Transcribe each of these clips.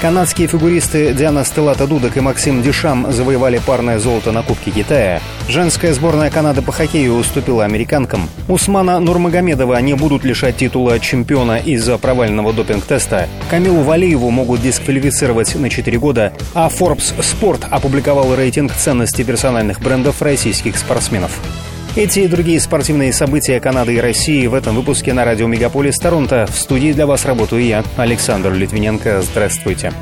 Канадские фигуристы Диана Стеллата Дудок и Максим Дишам завоевали парное золото на Кубке Китая. Женская сборная Канады по хоккею уступила американкам. Усмана Нурмагомедова не будут лишать титула чемпиона из-за провального допинг-теста. Камилу Валиеву могут дисквалифицировать на 4 года, а Forbes Sport опубликовал рейтинг ценности персональных брендов российских спортсменов. Эти и другие спортивные события Канады и России в этом выпуске на радио Мегаполис Торонто. В студии для вас работаю я, Александр Литвиненко. Здравствуйте.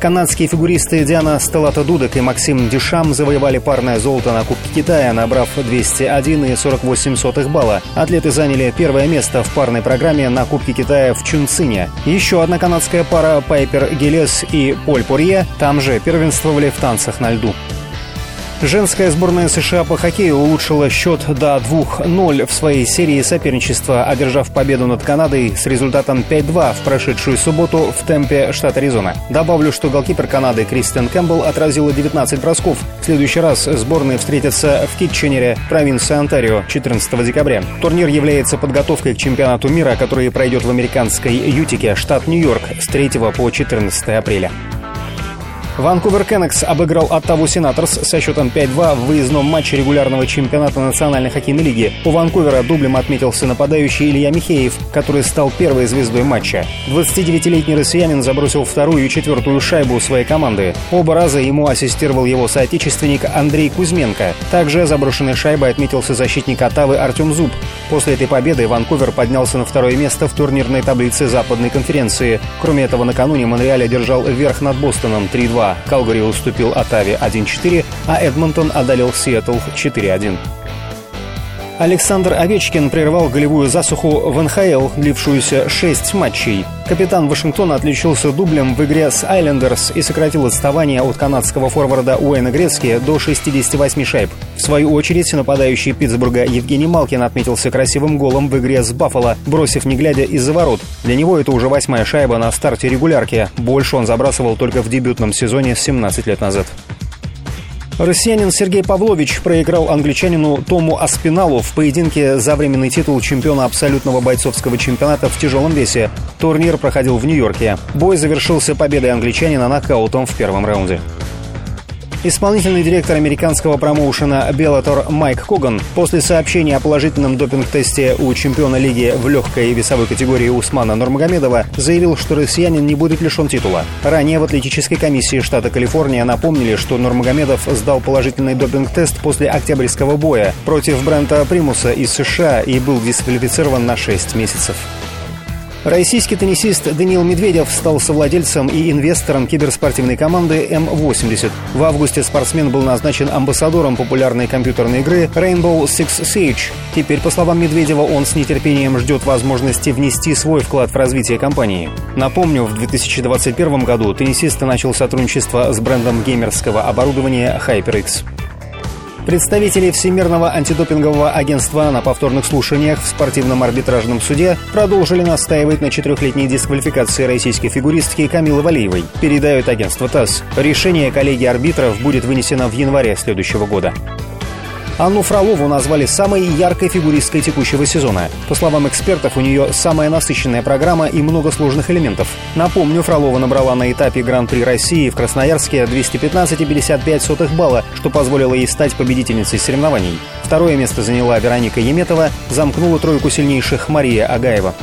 Канадские фигуристы Диана Стеллата Дудок и Максим Дюшам завоевали парное золото на Кубке Китая, набрав 201,48 балла. Атлеты заняли первое место в парной программе на Кубке Китая в Чунцине. Еще одна канадская пара Пайпер Гелес и Поль Порье там же первенствовали в танцах на льду. Женская сборная США по хоккею улучшила счет до 2-0 в своей серии соперничества, одержав победу над Канадой с результатом 5-2 в прошедшую субботу в темпе штат Аризона. Добавлю, что голкипер Канады Кристен Кэмпбелл отразила 19 бросков. В следующий раз сборные встретятся в Китченере, провинции Онтарио, 14 декабря. Турнир является подготовкой к чемпионату мира, который пройдет в американской Ютике, штат Нью-Йорк, с 3 по 14 апреля. Ванкувер Кеннекс обыграл Оттаву Сенаторс со счетом 5-2 в выездном матче регулярного чемпионата Национальной хоккейной лиги. У Ванкувера дублем отметился нападающий Илья Михеев, который стал первой звездой матча. 29-летний россиянин забросил вторую и четвертую шайбу своей команды. Оба раза ему ассистировал его соотечественник Андрей Кузьменко. Также заброшенной шайбой отметился защитник Оттавы Артем Зуб. После этой победы Ванкувер поднялся на второе место в турнирной таблице Западной конференции. Кроме этого, накануне Монреаль одержал верх над Бостоном 3-2 2. Калгари уступил Оттаве 1-4, а Эдмонтон одолел Сиэтл 4-1. Александр Овечкин прервал голевую засуху в НХЛ, длившуюся 6 матчей. Капитан Вашингтона отличился дублем в игре с Айлендерс и сократил отставание от канадского форварда Уэйна Грецки до 68 шайб. В свою очередь, нападающий Питтсбурга Евгений Малкин отметился красивым голом в игре с Баффало, бросив не глядя из-за ворот. Для него это уже восьмая шайба на старте регулярки. Больше он забрасывал только в дебютном сезоне 17 лет назад. Россиянин Сергей Павлович проиграл англичанину Тому Аспиналу в поединке за временный титул чемпиона абсолютного бойцовского чемпионата в тяжелом весе. Турнир проходил в Нью-Йорке. Бой завершился победой англичанина нокаутом в первом раунде. Исполнительный директор американского промоушена Bellator Майк Коган после сообщения о положительном допинг-тесте у чемпиона лиги в легкой весовой категории Усмана Нурмагомедова заявил, что россиянин не будет лишен титула. Ранее в атлетической комиссии штата Калифорния напомнили, что Нурмагомедов сдал положительный допинг-тест после октябрьского боя против Брента Примуса из США и был дисквалифицирован на 6 месяцев. Российский теннисист Даниил Медведев стал совладельцем и инвестором киберспортивной команды М-80. В августе спортсмен был назначен амбассадором популярной компьютерной игры Rainbow Six Siege. Теперь, по словам Медведева, он с нетерпением ждет возможности внести свой вклад в развитие компании. Напомню, в 2021 году теннисист начал сотрудничество с брендом геймерского оборудования HyperX. Представители Всемирного антидопингового агентства на повторных слушаниях в спортивном арбитражном суде продолжили настаивать на четырехлетней дисквалификации российской фигуристки Камилы Валиевой. Передает агентство ТАСС. Решение коллегии арбитров будет вынесено в январе следующего года. Анну Фролову назвали самой яркой фигуристкой текущего сезона. По словам экспертов, у нее самая насыщенная программа и много сложных элементов. Напомню, Фролова набрала на этапе Гран-при России в Красноярске 215,55 балла, что позволило ей стать победительницей соревнований. Второе место заняла Вероника Еметова, замкнула тройку сильнейших Мария Агаева.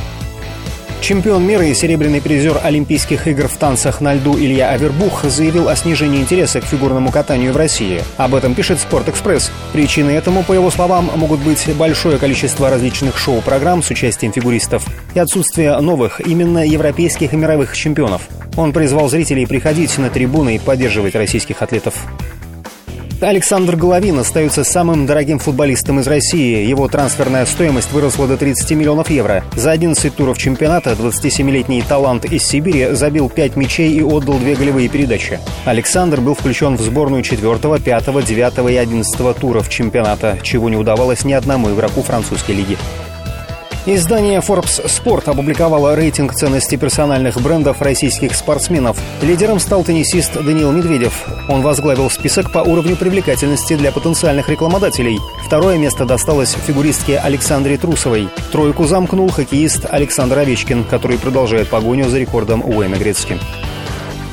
Чемпион мира и серебряный призер Олимпийских игр в танцах на льду Илья Авербух заявил о снижении интереса к фигурному катанию в России. Об этом пишет «Спортэкспресс». Причиной этому, по его словам, могут быть большое количество различных шоу-программ с участием фигуристов и отсутствие новых, именно европейских и мировых чемпионов. Он призвал зрителей приходить на трибуны и поддерживать российских атлетов. Александр Головин остается самым дорогим футболистом из России. Его трансферная стоимость выросла до 30 миллионов евро. За 11 туров чемпионата 27-летний талант из Сибири забил 5 мячей и отдал две голевые передачи. Александр был включен в сборную 4, 5, 9 и 11 туров чемпионата, чего не удавалось ни одному игроку французской лиги. Издание Forbes Sport опубликовало рейтинг ценности персональных брендов российских спортсменов. Лидером стал теннисист Даниил Медведев. Он возглавил список по уровню привлекательности для потенциальных рекламодателей. Второе место досталось фигуристке Александре Трусовой. Тройку замкнул хоккеист Александр Овечкин, который продолжает погоню за рекордом Уэйна Грецки.